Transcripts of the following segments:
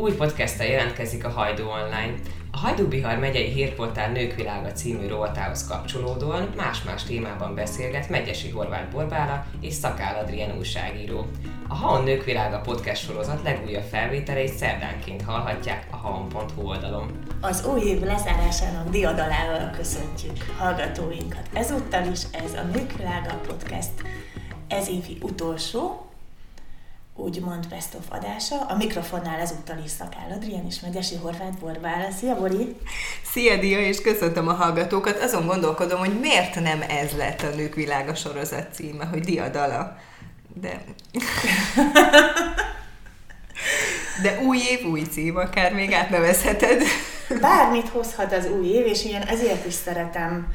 Új podcasttel jelentkezik a Hajdú Online. A Hajdú-Bihar megyei hírportál Nők Világa című rovatához kapcsolódóan más-más témában beszélget Megyesi Horváth Borbála és Szakál Adrien újságíró. A Haon Nők Világa podcast sorozat legújabb felvételeit szerdánként hallhatják a haon.hu oldalon. Az új év lezárásának diadalával köszöntjük hallgatóinkat. Ezúttal is ez a Nők Világa podcast ez évi utolsó, úgymond best of adása. A mikrofonnál ezúttal is Szakál Adrián és Megyesi Horváth Borbála. Szia, Bori! Szia, Dia, és köszöntöm a hallgatókat. Azon gondolkodom, hogy miért nem ez lett a Nők Világa sorozat címe, hogy Diadala. De... De új év, új cím, akár még átnevezheted. Bármit hozhat az új év, és ilyen ezért is szeretem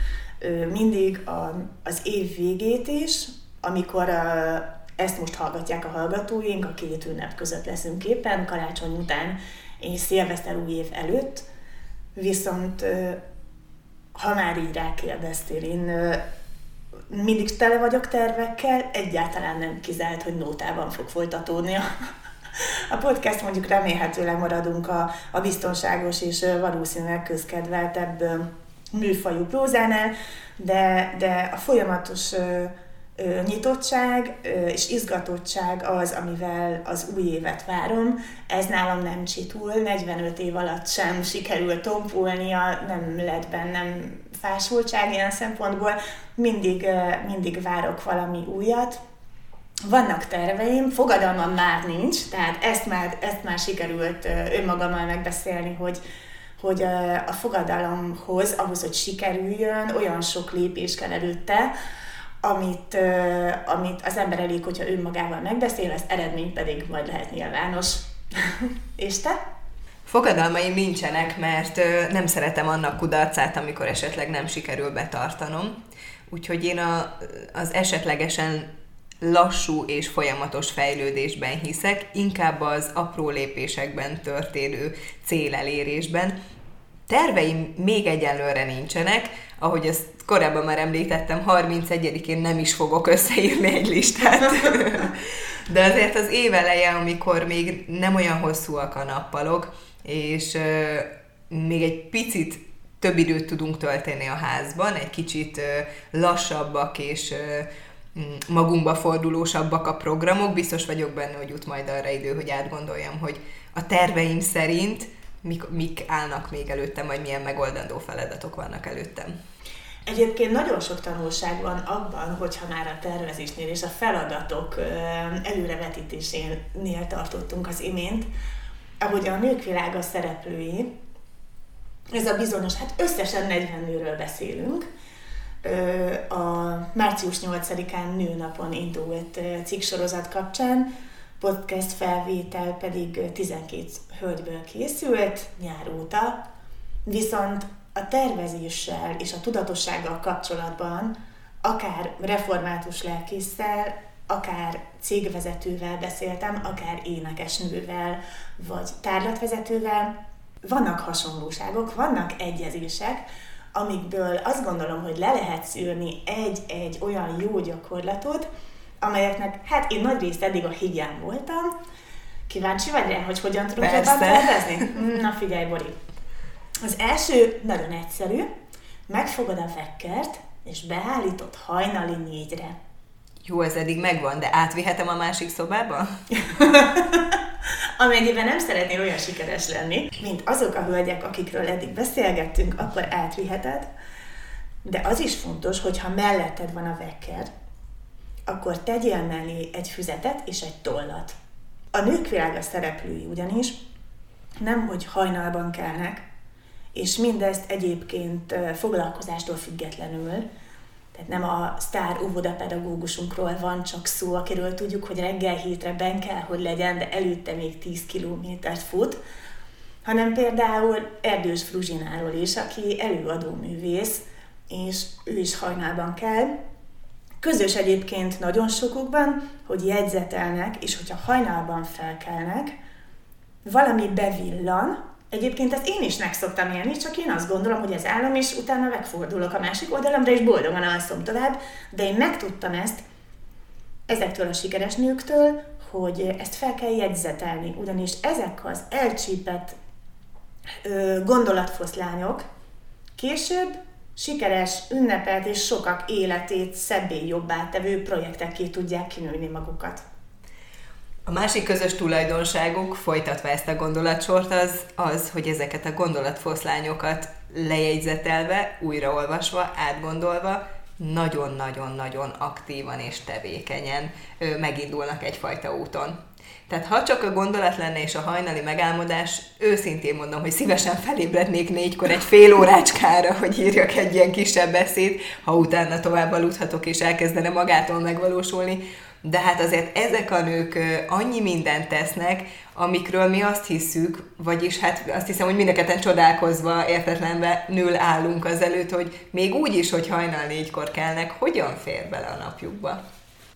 mindig a, az év végét is, amikor a, ezt most hallgatják a hallgatóink, a két ünnep között leszünk éppen, karácsony után és szilveszter új év előtt, viszont ha már így rákérdeztél, én mindig tele vagyok tervekkel, egyáltalán nem kizárt, hogy nótában fog folytatódni a, podcast, mondjuk remélhetőleg maradunk a, a biztonságos és valószínűleg közkedveltebb műfajú prózánál, de, de a folyamatos nyitottság és izgatottság az, amivel az új évet várom. Ez nálam nem csitul, 45 év alatt sem sikerült tompulnia, nem lett bennem fásultság ilyen szempontból. Mindig, mindig várok valami újat. Vannak terveim, fogadalmam már nincs, tehát ezt már, ezt már sikerült önmagammal megbeszélni, hogy, hogy a fogadalomhoz, ahhoz, hogy sikerüljön, olyan sok lépés kell előtte, amit, amit az ember elég, hogyha önmagával megbeszél, az eredmény pedig majd lehet nyilvános. És te? Fogadalmaim nincsenek, mert nem szeretem annak kudarcát, amikor esetleg nem sikerül betartanom. Úgyhogy én a, az esetlegesen lassú és folyamatos fejlődésben hiszek, inkább az apró lépésekben történő célelérésben. Terveim még egyelőre nincsenek, ahogy ezt korábban már említettem, 31-én nem is fogok összeírni egy listát. De azért az év eleje, amikor még nem olyan hosszúak a nappalok, és még egy picit több időt tudunk tölteni a házban, egy kicsit lassabbak és magunkba fordulósabbak a programok. Biztos vagyok benne, hogy jut majd arra idő, hogy átgondoljam, hogy a terveim szerint mik, mik állnak még előttem, vagy milyen megoldandó feladatok vannak előttem. Egyébként nagyon sok tanulság van abban, hogyha már a tervezésnél és a feladatok előrevetítésénél tartottunk az imént, ahogy a nők világa szereplői, ez a bizonyos, hát összesen 40 nőről beszélünk, a március 8-án nőnapon indult cikksorozat kapcsán, podcast felvétel pedig 12 hölgyből készült nyár óta, viszont a tervezéssel és a tudatossággal kapcsolatban akár református lelkészsel, akár cégvezetővel beszéltem, akár énekesnővel, vagy tárlatvezetővel. Vannak hasonlóságok, vannak egyezések, amikből azt gondolom, hogy le lehet szűrni egy-egy olyan jó gyakorlatot, amelyeknek, hát én nagy részt eddig a higgyán voltam. Kíváncsi vagy rá, hogy hogyan tudok jobban tervezni? Na figyelj, Bori! Az első nagyon egyszerű, megfogod a vekkert, és beállítod hajnali négyre. Jó, ez eddig megvan, de átvihetem a másik szobába? Amennyiben nem szeretnél olyan sikeres lenni, mint azok a hölgyek, akikről eddig beszélgettünk, akkor átviheted. De az is fontos, hogy ha melletted van a vekker, akkor tegyél mellé egy füzetet és egy tollat. A nők világa szereplői ugyanis nem, hogy hajnalban kelnek, és mindezt egyébként foglalkozástól függetlenül, tehát nem a sztár óvodapedagógusunkról van csak szó, akiről tudjuk, hogy reggel hétre ben kell, hogy legyen, de előtte még 10 kilométert fut, hanem például Erdős Fruzsináról is, aki előadó művész, és ő is hajnalban kell. Közös egyébként nagyon sokukban, hogy jegyzetelnek, és hogyha hajnalban felkelnek, valami bevillan, Egyébként ezt én is meg szoktam élni, csak én azt gondolom, hogy ez állam, és utána megfordulok a másik oldalamra, és boldogan alszom tovább, de én megtudtam ezt ezektől a sikeres nőktől, hogy ezt fel kell jegyzetelni, ugyanis ezek az elcsípett ö, gondolatfoszlányok később sikeres, ünnepelt és sokak életét szebbé jobbá tevő projektekké tudják kinőni magukat. A másik közös tulajdonságuk, folytatva ezt a gondolatsort, az, az, hogy ezeket a gondolatfoszlányokat lejegyzetelve, újraolvasva, átgondolva, nagyon-nagyon-nagyon aktívan és tevékenyen megindulnak egyfajta úton. Tehát ha csak a gondolat lenne és a hajnali megálmodás, őszintén mondom, hogy szívesen felébrednék négykor egy fél órácskára, hogy írjak egy ilyen kisebb beszéd, ha utána tovább aludhatok és elkezdene magától megvalósulni. De hát azért ezek a nők annyi mindent tesznek, amikről mi azt hiszük, vagyis hát azt hiszem, hogy mindeketen csodálkozva, értetlenbe nül állunk az előtt, hogy még úgy is, hogy hajnal négykor kelnek, hogyan fér bele a napjukba.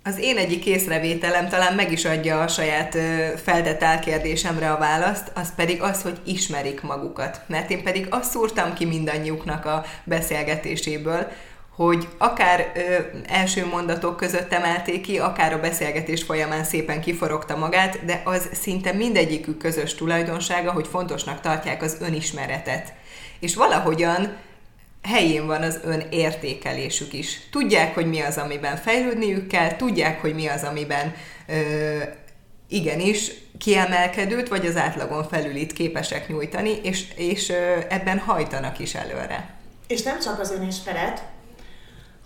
Az én egyik észrevételem talán meg is adja a saját feltett álkérdésemre a választ, az pedig az, hogy ismerik magukat. Mert én pedig azt szúrtam ki mindannyiuknak a beszélgetéséből, hogy akár ö, első mondatok között emelték ki, akár a beszélgetés folyamán szépen kiforogta magát, de az szinte mindegyikük közös tulajdonsága, hogy fontosnak tartják az önismeretet. És valahogyan helyén van az önértékelésük is. Tudják, hogy mi az, amiben fejlődniük kell, tudják, hogy mi az, amiben ö, igenis kiemelkedőt, vagy az átlagon felülit képesek nyújtani, és, és ö, ebben hajtanak is előre. És nem csak az önismeret,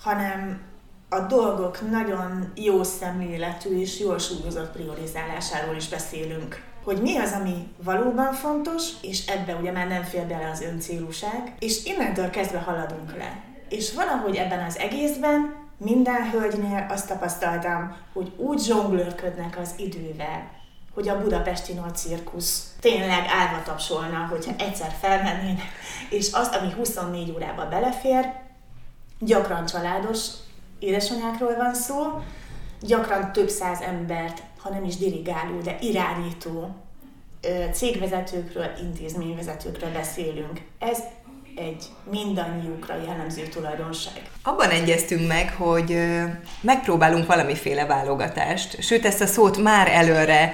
hanem a dolgok nagyon jó szemléletű és jól súlyozott priorizálásáról is beszélünk. Hogy mi az, ami valóban fontos, és ebbe ugye már nem fér bele az öncélúság, és innentől kezdve haladunk le. És valahogy ebben az egészben minden hölgynél azt tapasztaltam, hogy úgy zsonglőrködnek az idővel, hogy a budapesti nagy cirkusz tényleg állva tapsolna, hogyha egyszer felmennének, és azt, ami 24 órába belefér, gyakran családos édesanyákról van szó, gyakran több száz embert, ha nem is dirigáló, de irányító cégvezetőkről, intézményvezetőkről beszélünk. Ez egy mindannyiukra jellemző tulajdonság. Abban egyeztünk meg, hogy megpróbálunk valamiféle válogatást, sőt ezt a szót már előre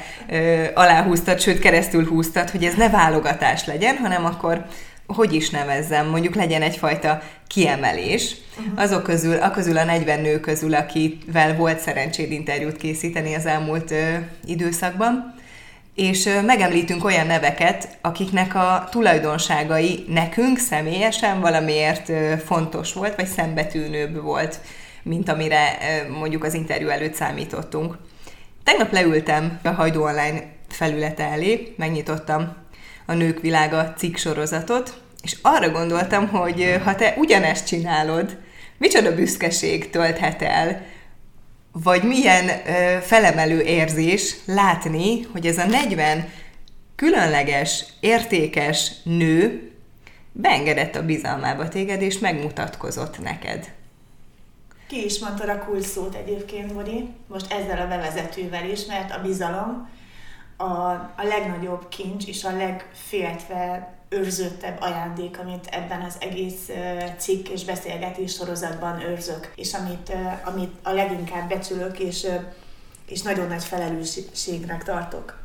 aláhúztad, sőt keresztül húztad, hogy ez ne válogatás legyen, hanem akkor hogy is nevezzem, mondjuk legyen egyfajta kiemelés. Uh-huh. Azok közül, a közül a 40 nő közül, akivel volt szerencséd interjút készíteni az elmúlt ö, időszakban, és ö, megemlítünk olyan neveket, akiknek a tulajdonságai nekünk személyesen valamiért ö, fontos volt, vagy szembetűnőbb volt, mint amire ö, mondjuk az interjú előtt számítottunk. Tegnap leültem a Hajdó Online felülete elé, megnyitottam a Nők Világa cikk sorozatot, és arra gondoltam, hogy ha te ugyanezt csinálod, micsoda büszkeség tölthet el, vagy milyen ö, felemelő érzés látni, hogy ez a 40 különleges, értékes nő beengedett a bizalmába téged, és megmutatkozott neked. Ki is mondtad a kulcsszót egyébként, Mori, most ezzel a bevezetővel is, mert a bizalom a, a legnagyobb kincs és a legféltve őrzöttebb ajándék, amit ebben az egész cikk és beszélgetés sorozatban őrzök, és amit, amit a leginkább becsülök, és, és nagyon nagy felelősségnek tartok.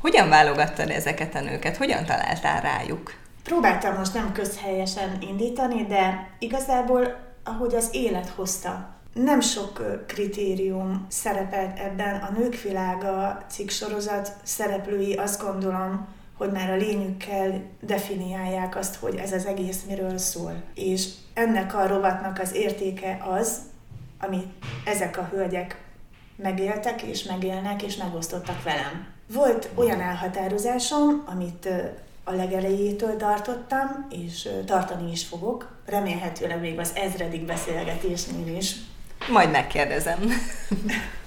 Hogyan válogattad ezeket a nőket? Hogyan találtál rájuk? Próbáltam most nem közhelyesen indítani, de igazából ahogy az élet hozta nem sok kritérium szerepelt ebben. A Nők Világa sorozat szereplői azt gondolom, hogy már a lényükkel definiálják azt, hogy ez az egész miről szól. És ennek a rovatnak az értéke az, amit ezek a hölgyek megéltek és megélnek és megosztottak velem. Volt olyan elhatározásom, amit a legelejétől tartottam, és tartani is fogok, remélhetőleg még az ezredik beszélgetésnél is majd megkérdezem.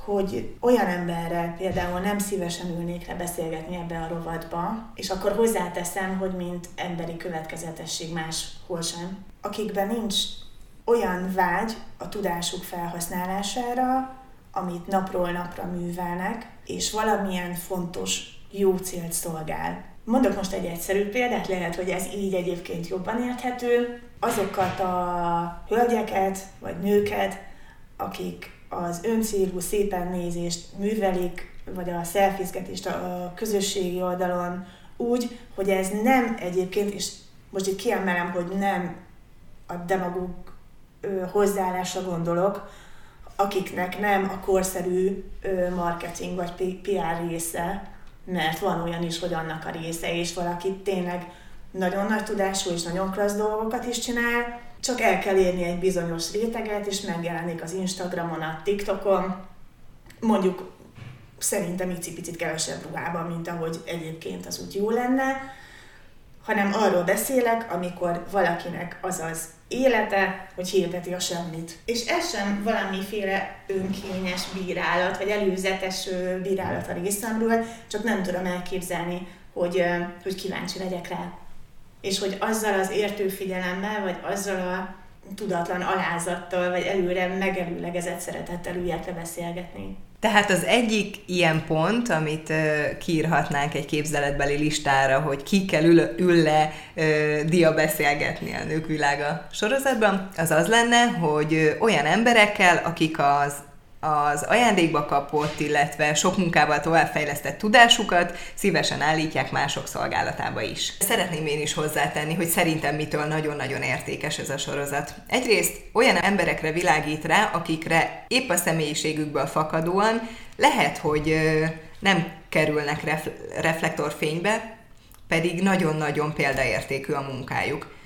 hogy olyan emberrel például nem szívesen ülnék le beszélgetni ebbe a rovatba, és akkor hozzáteszem, hogy mint emberi következetesség máshol sem, akikben nincs olyan vágy a tudásuk felhasználására, amit napról napra művelnek, és valamilyen fontos, jó célt szolgál. Mondok most egy egyszerű példát, lehet, hogy ez így egyébként jobban érthető. Azokat a hölgyeket vagy nőket, akik az öncélú szépen nézést művelik vagy a szelfizgetést a közösségi oldalon úgy, hogy ez nem egyébként, és most itt kiemelem, hogy nem a demagóg hozzáállásra gondolok, akiknek nem a korszerű marketing vagy PR része, mert van olyan is, hogy annak a része, és valaki tényleg nagyon nagy tudású és nagyon klassz dolgokat is csinál, csak el kell érni egy bizonyos réteget, és megjelenik az Instagramon, a TikTokon, mondjuk szerintem icipicit kevesebb ruhában, mint ahogy egyébként az úgy jó lenne, hanem arról beszélek, amikor valakinek az az élete, hogy hirdeti a semmit. És ez sem valamiféle önkényes bírálat, vagy előzetes bírálat a részemről, csak nem tudom elképzelni, hogy, hogy kíváncsi legyek rá. És hogy azzal az értő figyelemmel, vagy azzal a tudatlan alázattal, vagy előre megelőlegezett szeretettel üljek beszélgetni. Tehát az egyik ilyen pont, amit uh, kiírhatnánk egy képzeletbeli listára, hogy ki kell ül, ül le uh, dia beszélgetni a Nők Világa sorozatban, az az lenne, hogy olyan emberekkel, akik az az ajándékba kapott, illetve sok munkával továbbfejlesztett tudásukat szívesen állítják mások szolgálatába is. Szeretném én is hozzátenni, hogy szerintem mitől nagyon-nagyon értékes ez a sorozat. Egyrészt olyan emberekre világít rá, akikre épp a személyiségükből fakadóan lehet, hogy nem kerülnek reflektorfénybe, pedig nagyon-nagyon példaértékű a munkájuk.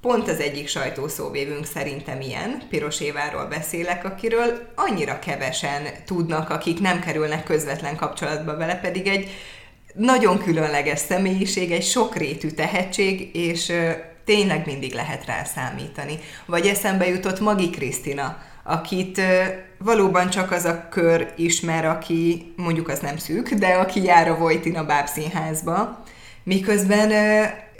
Pont az egyik sajtószóvévünk szerintem ilyen, Piros Éváról beszélek, akiről annyira kevesen tudnak, akik nem kerülnek közvetlen kapcsolatba vele, pedig egy nagyon különleges személyiség, egy sokrétű tehetség, és tényleg mindig lehet rá számítani. Vagy eszembe jutott Magi Krisztina, akit valóban csak az a kör ismer, aki mondjuk az nem szűk, de aki jár a Vojtina bábszínházba, miközben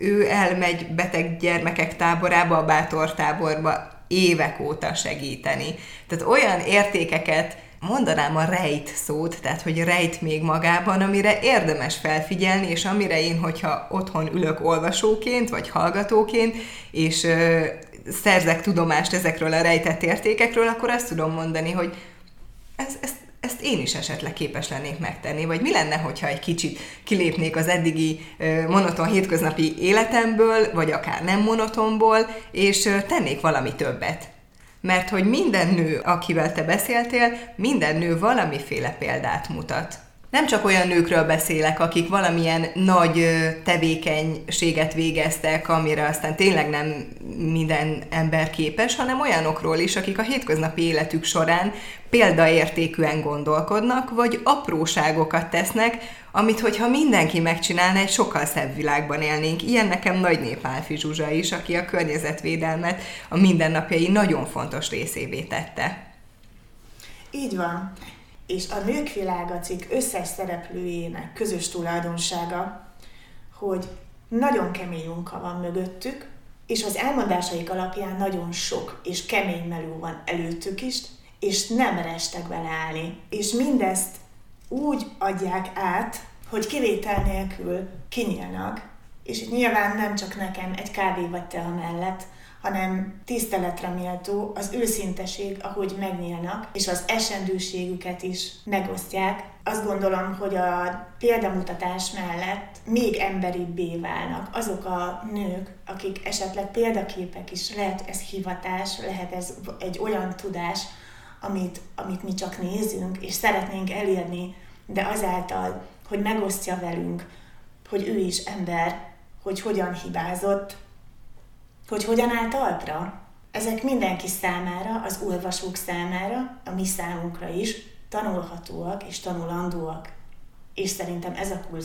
ő elmegy beteg gyermekek táborába, a bátor táborba évek óta segíteni. Tehát olyan értékeket mondanám a rejt szót, tehát hogy rejt még magában, amire érdemes felfigyelni, és amire én, hogyha otthon ülök olvasóként, vagy hallgatóként, és ö, szerzek tudomást ezekről a rejtett értékekről, akkor azt tudom mondani, hogy ez, ez ezt én is esetleg képes lennék megtenni, vagy mi lenne, hogyha egy kicsit kilépnék az eddigi monoton hétköznapi életemből, vagy akár nem monotonból, és tennék valami többet. Mert hogy minden nő, akivel te beszéltél, minden nő valamiféle példát mutat nem csak olyan nőkről beszélek, akik valamilyen nagy tevékenységet végeztek, amire aztán tényleg nem minden ember képes, hanem olyanokról is, akik a hétköznapi életük során példaértékűen gondolkodnak, vagy apróságokat tesznek, amit hogyha mindenki megcsinálna, egy sokkal szebb világban élnénk. Ilyen nekem Nagy Népálfi Zsuzsa is, aki a környezetvédelmet a mindennapjai nagyon fontos részévé tette. Így van és a Nők Világa cikk összes szereplőjének közös tulajdonsága, hogy nagyon kemény munka van mögöttük, és az elmondásaik alapján nagyon sok és kemény meló van előttük is, és nem restek beleállni. És mindezt úgy adják át, hogy kivétel nélkül kinyílnak, és itt nyilván nem csak nekem egy kávé vagy te mellett, hanem tiszteletre méltó az őszinteség, ahogy megnyílnak, és az esendőségüket is megosztják. Azt gondolom, hogy a példamutatás mellett még emberibbé válnak azok a nők, akik esetleg példaképek is, lehet ez hivatás, lehet ez egy olyan tudás, amit, amit mi csak nézünk, és szeretnénk elérni, de azáltal, hogy megosztja velünk, hogy ő is ember, hogy hogyan hibázott, hogy hogyan állt talpra. Ezek mindenki számára, az olvasók számára, a mi számunkra is tanulhatóak és tanulandóak. És szerintem ez a kulcs.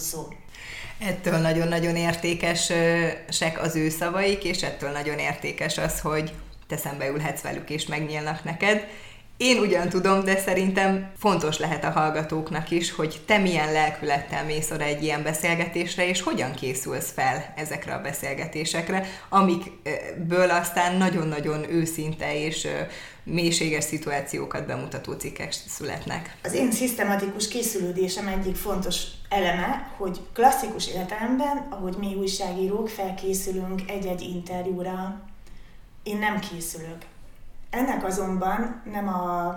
Ettől nagyon-nagyon értékesek az ő szavaik, és ettől nagyon értékes az, hogy te szembe ülhetsz velük, és megnyílnak neked. Én ugyan tudom, de szerintem fontos lehet a hallgatóknak is, hogy te milyen lelkülettel mész oda egy ilyen beszélgetésre, és hogyan készülsz fel ezekre a beszélgetésekre, amikből aztán nagyon-nagyon őszinte és mélységes szituációkat bemutató cikkek születnek. Az én szisztematikus készülődésem egyik fontos eleme, hogy klasszikus értelemben, ahogy mi újságírók felkészülünk egy-egy interjúra, én nem készülök ennek azonban nem a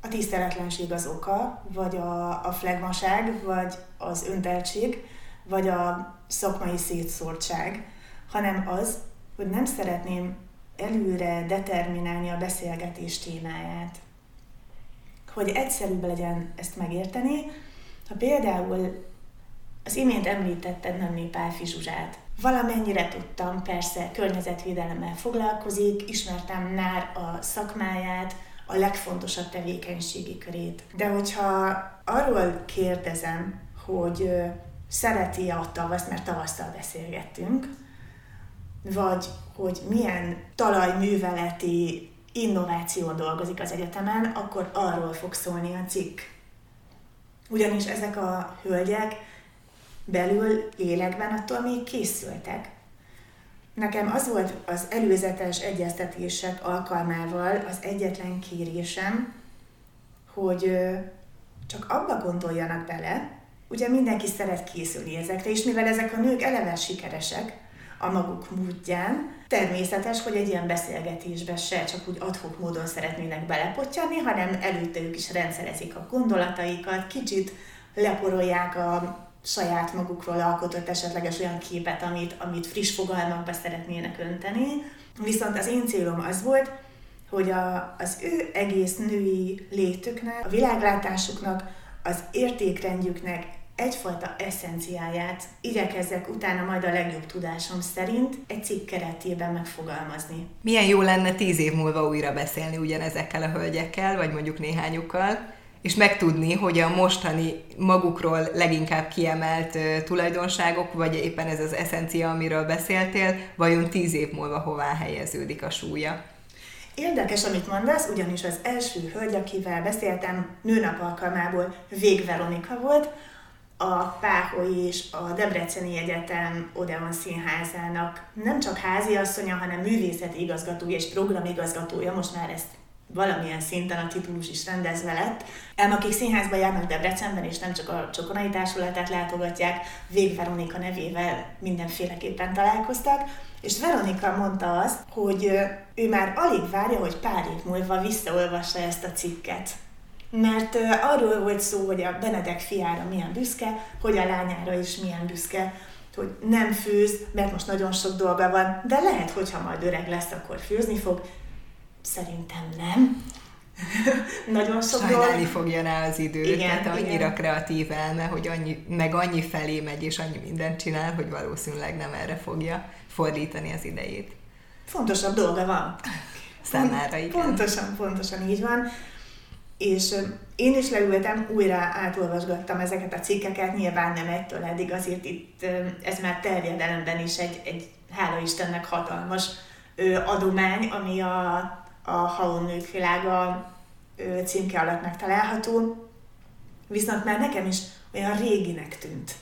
a tiszteletlenség az oka, vagy a, a flegmaság, vagy az önteltség, vagy a szakmai szétszórtság, hanem az, hogy nem szeretném előre determinálni a beszélgetés témáját. Hogy egyszerűbb legyen ezt megérteni, ha például az imént említetted nem Pálfi Zsuzsát. Valamennyire tudtam, persze környezetvédelemmel foglalkozik, ismertem NÁR a szakmáját, a legfontosabb tevékenységi körét. De hogyha arról kérdezem, hogy szereti a tavasz, mert tavasszal beszélgettünk, vagy hogy milyen talajműveleti innováción dolgozik az egyetemen, akkor arról fog szólni a cikk. Ugyanis ezek a hölgyek belül lélekben attól még készültek. Nekem az volt az előzetes egyeztetések alkalmával az egyetlen kérésem, hogy csak abba gondoljanak bele, ugye mindenki szeret készülni ezekre, és mivel ezek a nők eleve sikeresek a maguk módján, természetes, hogy egy ilyen beszélgetésbe se csak úgy adhok módon szeretnének belepottyani, hanem előtte ők is rendszerezik a gondolataikat, kicsit leporolják a saját magukról alkotott esetleges olyan képet, amit, amit friss fogalmakba szeretnének önteni. Viszont az én célom az volt, hogy a, az ő egész női létüknek, a világlátásuknak, az értékrendjüknek egyfajta eszenciáját igyekezzek utána majd a legjobb tudásom szerint egy cikk keretében megfogalmazni. Milyen jó lenne tíz év múlva újra beszélni ugyanezekkel a hölgyekkel, vagy mondjuk néhányukkal, és megtudni, hogy a mostani magukról leginkább kiemelt tulajdonságok, vagy éppen ez az eszencia, amiről beszéltél, vajon tíz év múlva hová helyeződik a súlya? Érdekes, amit mondasz, ugyanis az első hölgy, akivel beszéltem nőnap alkalmából, Vég Veronika volt, a Páholy és a Debreceni Egyetem Odeon Színházának nem csak háziasszonya, hanem művészeti igazgatója és programigazgatója, most már ezt valamilyen szinten a titulus is rendezve lett. Ám akik színházba járnak Debrecenben, és nem csak a Csokonai Társulatát látogatják, Vég Veronika nevével mindenféleképpen találkoztak, és Veronika mondta azt, hogy ő már alig várja, hogy pár év múlva visszaolvassa ezt a cikket. Mert arról volt szó, hogy a Benedek fiára milyen büszke, hogy a lányára is milyen büszke, hogy nem főz, mert most nagyon sok dolga van, de lehet, hogyha majd öreg lesz, akkor főzni fog, Szerintem nem. Nagyon sok Sajnálni fogja rá az időt, igen, tehát annyira igen. kreatív elme, hogy annyi, meg annyi felé megy, és annyi mindent csinál, hogy valószínűleg nem erre fogja fordítani az idejét. Fontosabb dolga van. Számára, igen. Pontosan, pontosan így van. És én is leültem, újra átolvasgattam ezeket a cikkeket, nyilván nem egytől eddig, azért itt ez már terjedelemben is egy, egy hála Istennek hatalmas adomány, ami a a Haló Nők Világa címke alatt megtalálható, viszont már nekem is olyan réginek tűnt.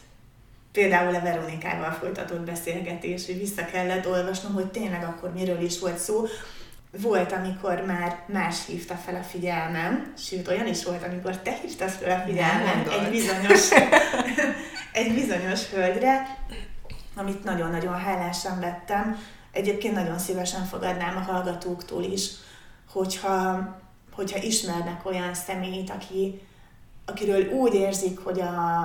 Például a Veronikával folytatott beszélgetés, hogy vissza kellett olvasnom, hogy tényleg akkor miről is volt szó. Volt, amikor már más hívta fel a figyelmem, sőt olyan is volt, amikor te hívtad fel a figyelmem egy bizonyos, egy bizonyos hölgyre, amit nagyon-nagyon hálásan vettem. Egyébként nagyon szívesen fogadnám a hallgatóktól is, hogyha, hogyha ismernek olyan személyt, aki, akiről úgy érzik, hogy a,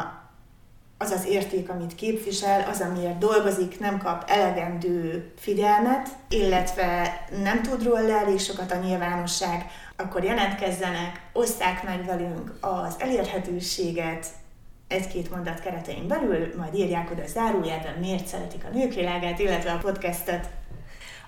az az érték, amit képvisel, az, amiért dolgozik, nem kap elegendő figyelmet, illetve nem tud róla elég sokat a nyilvánosság, akkor jelentkezzenek, oszták meg velünk az elérhetőséget, egy-két mondat keretein belül, majd írják oda zárójelben, miért szeretik a nők világát, illetve a podcastet.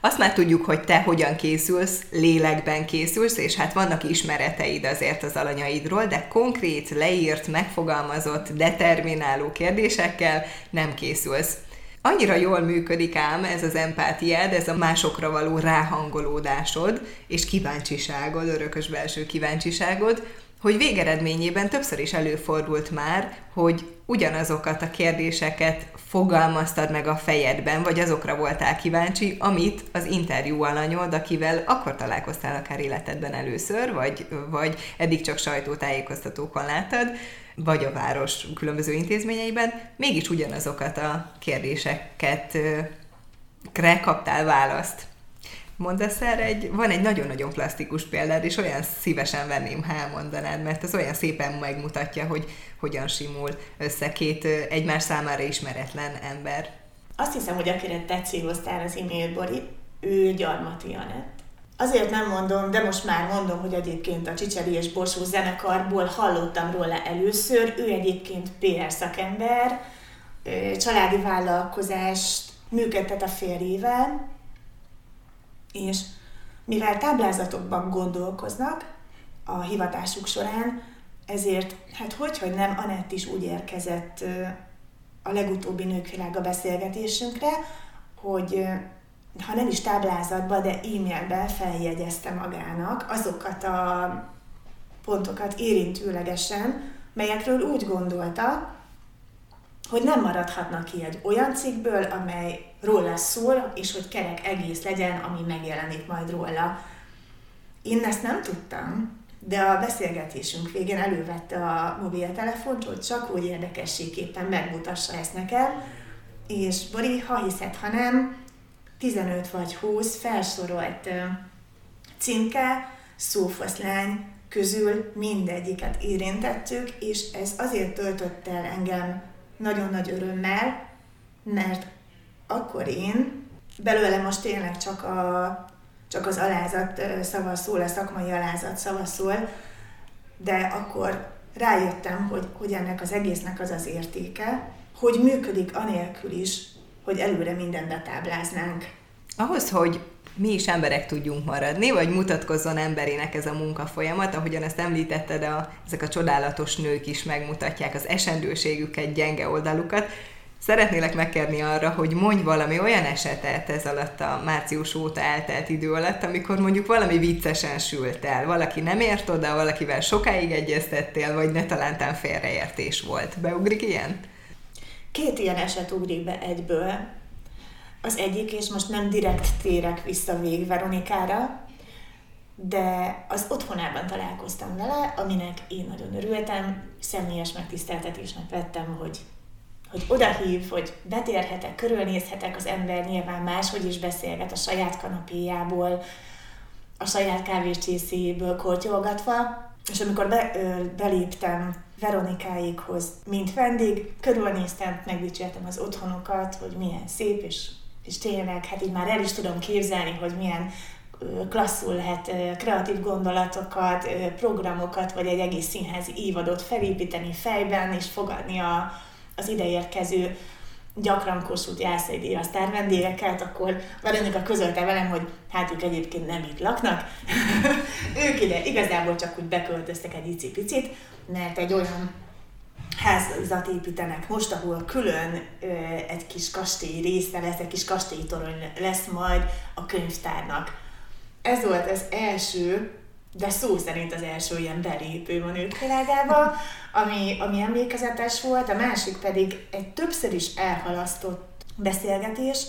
Azt már tudjuk, hogy te hogyan készülsz, lélekben készülsz, és hát vannak ismereteid azért az alanyaidról, de konkrét, leírt, megfogalmazott, determináló kérdésekkel nem készülsz. Annyira jól működik ám ez az empátiád, ez a másokra való ráhangolódásod és kíváncsiságod, örökös belső kíváncsiságod, hogy végeredményében többször is előfordult már, hogy ugyanazokat a kérdéseket fogalmaztad meg a fejedben, vagy azokra voltál kíváncsi, amit az interjú alanyod, akivel akkor találkoztál akár életedben először, vagy, vagy eddig csak sajtótájékoztatókon láttad, vagy a város különböző intézményeiben, mégis ugyanazokat a kérdéseket kaptál választ. Mondasz erre egy, van egy nagyon-nagyon plastikus példád, és olyan szívesen venném, ha elmondanád, mert ez olyan szépen megmutatja, hogy hogyan simul össze két egymás számára ismeretlen ember. Azt hiszem, hogy akire te az e-mail, Bori, ő Gyarmati Anett. Azért nem mondom, de most már mondom, hogy egyébként a Csicseri és Borsó zenekarból hallottam róla először. Ő egyébként PR szakember, családi vállalkozást működtet a férjével, és mivel táblázatokban gondolkoznak a hivatásuk során, ezért, hát hogy, hogy nem, Anett is úgy érkezett a legutóbbi Nőkvilága beszélgetésünkre, hogy ha nem is táblázatba, de e-mailben feljegyezte magának azokat a pontokat érintőlegesen, melyekről úgy gondolta, hogy nem maradhatnak ki egy olyan cikkből, amely róla szól, és hogy kerek egész legyen, ami megjelenik majd róla. Én ezt nem tudtam, de a beszélgetésünk végén elővette a mobiltelefont, hogy csak úgy érdekességképpen megmutassa ezt nekem, és Bori, ha hiszed, ha nem, 15 vagy 20 felsorolt címke, szófoszlány közül mindegyiket érintettük, és ez azért töltött el engem nagyon nagy örömmel, mert akkor én, belőle most tényleg csak, a, csak az alázat szava szól, a szakmai alázat szava szól, de akkor rájöttem, hogy, hogy ennek az egésznek az az értéke, hogy működik anélkül is, hogy előre mindent betábláznánk. Ahhoz, hogy mi is emberek tudjunk maradni, vagy mutatkozzon emberének ez a munkafolyamat, ahogyan ezt említetted, a, ezek a csodálatos nők is megmutatják az esendőségüket, gyenge oldalukat. Szeretnélek megkérni arra, hogy mondj valami olyan esetet ez alatt a március óta eltelt idő alatt, amikor mondjuk valami viccesen sült el, valaki nem ért oda, valakivel sokáig egyeztettél, vagy ne talántán félreértés volt. Beugrik ilyen? Két ilyen eset ugrik be egyből. Az egyik, és most nem direkt térek vissza vég Veronikára, de az otthonában találkoztam vele, aminek én nagyon örültem, személyes megtiszteltetésnek vettem, hogy, hogy odahív, hogy betérhetek, körülnézhetek, az ember nyilván máshogy is beszélget a saját kanapéjából, a saját kávéscsészéből kortyolgatva, és amikor be, ö, beléptem Veronikáikhoz, mint vendég, körülnéztem, megdicsértem az otthonokat, hogy milyen szép és és tényleg, hát így már el is tudom képzelni, hogy milyen klasszul lehet kreatív gondolatokat, programokat, vagy egy egész színházi évadot felépíteni fejben, és fogadni a, az ideérkező gyakran Kossuth Jászai Díja sztár vendégeket, akkor Veronika közölte velem, hogy hát ők egyébként nem itt laknak, ők ide igazából csak úgy beköltöztek egy icipicit, mert egy olyan házat építenek most, ahol külön ö, egy kis kastély része lesz, egy kis kastélytorony lesz majd a könyvtárnak. Ez volt az első, de szó szerint az első ilyen belépő a nők világába, ami, ami emlékezetes volt, a másik pedig egy többször is elhalasztott beszélgetés,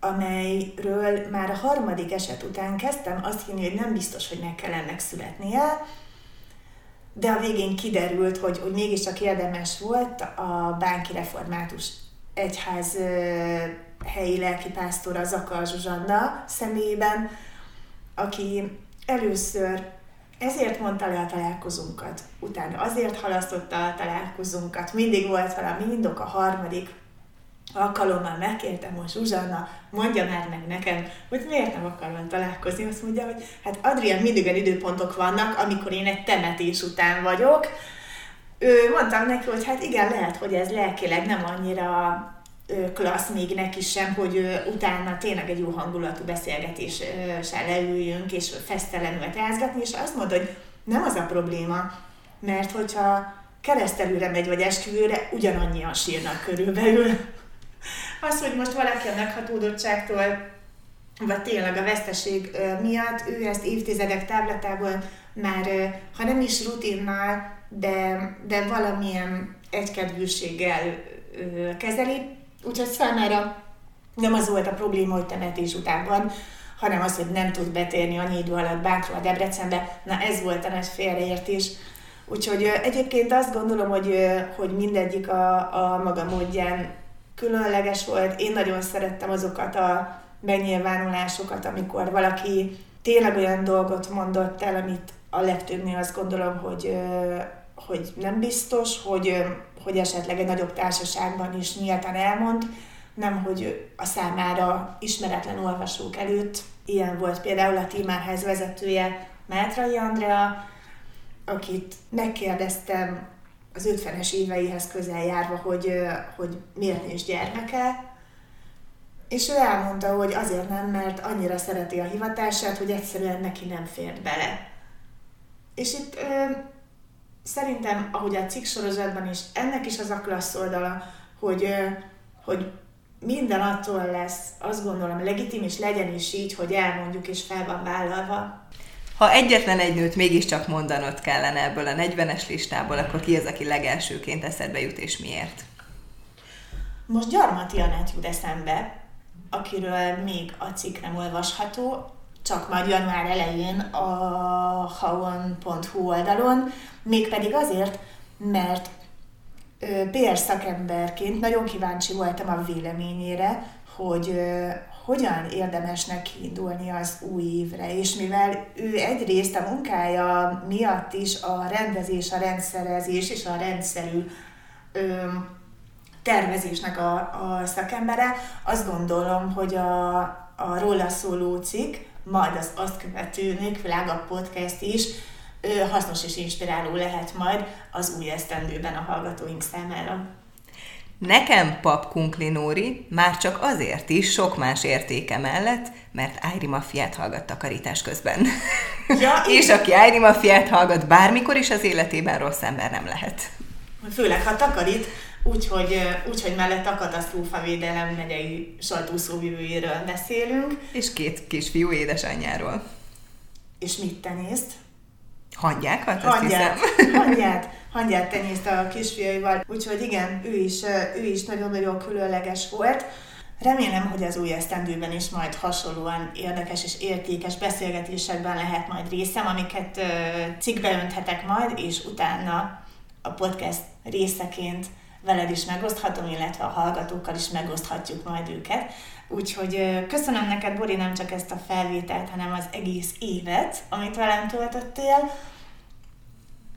amelyről már a harmadik eset után kezdtem azt hinni, hogy nem biztos, hogy meg kell ennek születnie, de a végén kiderült, hogy, hogy mégiscsak érdemes volt a Bánki Református Egyház helyi lelkipásztora Zakar Zsuzsanna személyében, aki először ezért mondta le a találkozunkat, utána azért halasztotta a találkozunkat, mindig volt valami indok, a harmadik alkalommal megkértem, hogy Zsuzsanna, mondja már meg nekem, hogy miért nem akar találkozni. Azt mondja, hogy hát Adrián, mindig olyan időpontok vannak, amikor én egy temetés után vagyok. Ő, mondtam neki, hogy hát igen, lehet, hogy ez lelkileg nem annyira klassz még neki sem, hogy utána tényleg egy jó hangulatú beszélgetéssel leüljünk, és fesztelenül rázgatni, és azt mondta, hogy nem az a probléma, mert hogyha keresztelőre megy, vagy esküvőre, ugyanannyian sírnak körülbelül. Az, hogy most valaki a meghatódottságtól, vagy tényleg a veszteség miatt, ő ezt évtizedek táblatából már, ha nem is rutinnal, de, de valamilyen egykedvűséggel kezeli. Úgyhogy számára nem az volt a probléma, hogy temetés után van, hanem az, hogy nem tud betérni annyi idő alatt Bánkról a Debrecenbe. Na ez volt a nagy félreértés. Úgyhogy egyébként azt gondolom, hogy, hogy mindegyik a, a maga módján különleges volt. Én nagyon szerettem azokat a megnyilvánulásokat, amikor valaki tényleg olyan dolgot mondott el, amit a legtöbbnél azt gondolom, hogy, hogy nem biztos, hogy, hogy esetleg egy nagyobb társaságban is nyíltan elmond, nem hogy a számára ismeretlen olvasók előtt. Ilyen volt például a Tímárház vezetője, Mátrai Andrea, akit megkérdeztem az 50-es éveihez közel járva, hogy, hogy miért nincs gyermeke, és ő elmondta, hogy azért nem, mert annyira szereti a hivatását, hogy egyszerűen neki nem fért bele. És itt ö, szerintem, ahogy a cikk sorozatban is, ennek is az a klassz oldala, hogy, ö, hogy minden attól lesz, azt gondolom, legitim, és legyen is így, hogy elmondjuk, és fel van vállalva. Ha egyetlen egy nőt mégiscsak mondanod kellene ebből a 40-es listából, akkor ki az, aki legelsőként eszedbe jut, és miért? Most Gyarmati Anett jut eszembe, akiről még a cikk nem olvasható, csak majd január elején a haon.hu oldalon, mégpedig azért, mert PR szakemberként nagyon kíváncsi voltam a véleményére, hogy hogyan érdemesnek kiindulni az új évre, és mivel ő egyrészt a munkája miatt is a rendezés, a rendszerezés és a rendszerű ö, tervezésnek a, a szakembere, azt gondolom, hogy a, a róla szóló cikk, majd az azt követő Nőkvilága podcast is ö, hasznos és inspiráló lehet majd az új esztendőben a hallgatóink számára. Nekem Pap Kunkli Nóri már csak azért is sok más értéke mellett, mert Ári Mafiát hallgat takarítás közben. Ja, és aki Ári Mafiát hallgat bármikor is az életében rossz ember nem lehet. Főleg, ha takarít, úgyhogy, úgyhogy mellett a katasztrófavédelem megyei sajtószóvivőjéről beszélünk. És két kisfiú édesanyjáról. És mit tenyészt? Hangyákat? Hangyát, hangyát, hangyát tenyészt a kisfiaival, úgyhogy igen, ő is, ő is nagyon-nagyon különleges volt. Remélem, hogy az új esztendőben is majd hasonlóan érdekes és értékes beszélgetésekben lehet majd részem, amiket cikkbe önthetek majd, és utána a podcast részeként veled is megoszthatom, illetve a hallgatókkal is megoszthatjuk majd őket. Úgyhogy köszönöm neked, Bori, nem csak ezt a felvételt, hanem az egész évet, amit velem töltöttél.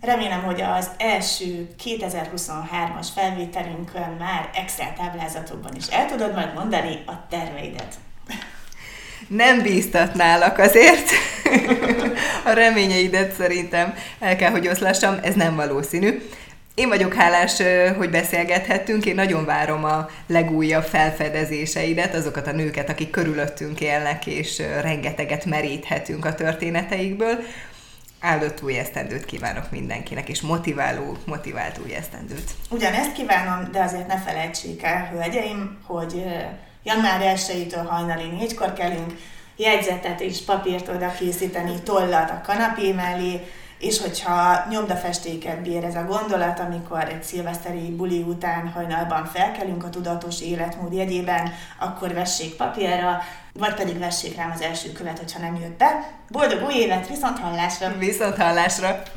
Remélem, hogy az első 2023-as felvételünkön már Excel táblázatokban is el tudod majd mondani a terveidet. Nem bíztatnálak azért. a reményeidet szerintem el kell, hogy oszlassam, ez nem valószínű. Én vagyok hálás, hogy beszélgethettünk, én nagyon várom a legújabb felfedezéseidet, azokat a nőket, akik körülöttünk élnek, és rengeteget meríthetünk a történeteikből. Áldott új esztendőt kívánok mindenkinek, és motiváló, motivált új esztendőt. Ugyanezt kívánom, de azért ne felejtsék el, hölgyeim, hogy január 1-től hajnali négykor kelünk, jegyzetet és papírt oda készíteni, tollat a kanapé mellé, és hogyha nyomdafestéket bír ez a gondolat, amikor egy szilveszteri buli után hajnalban felkelünk a tudatos életmód jegyében, akkor vessék papírra, vagy pedig vessék rám az első követ, hogyha nem jött be. Boldog új évet, viszont hallásra! Viszont hallásra!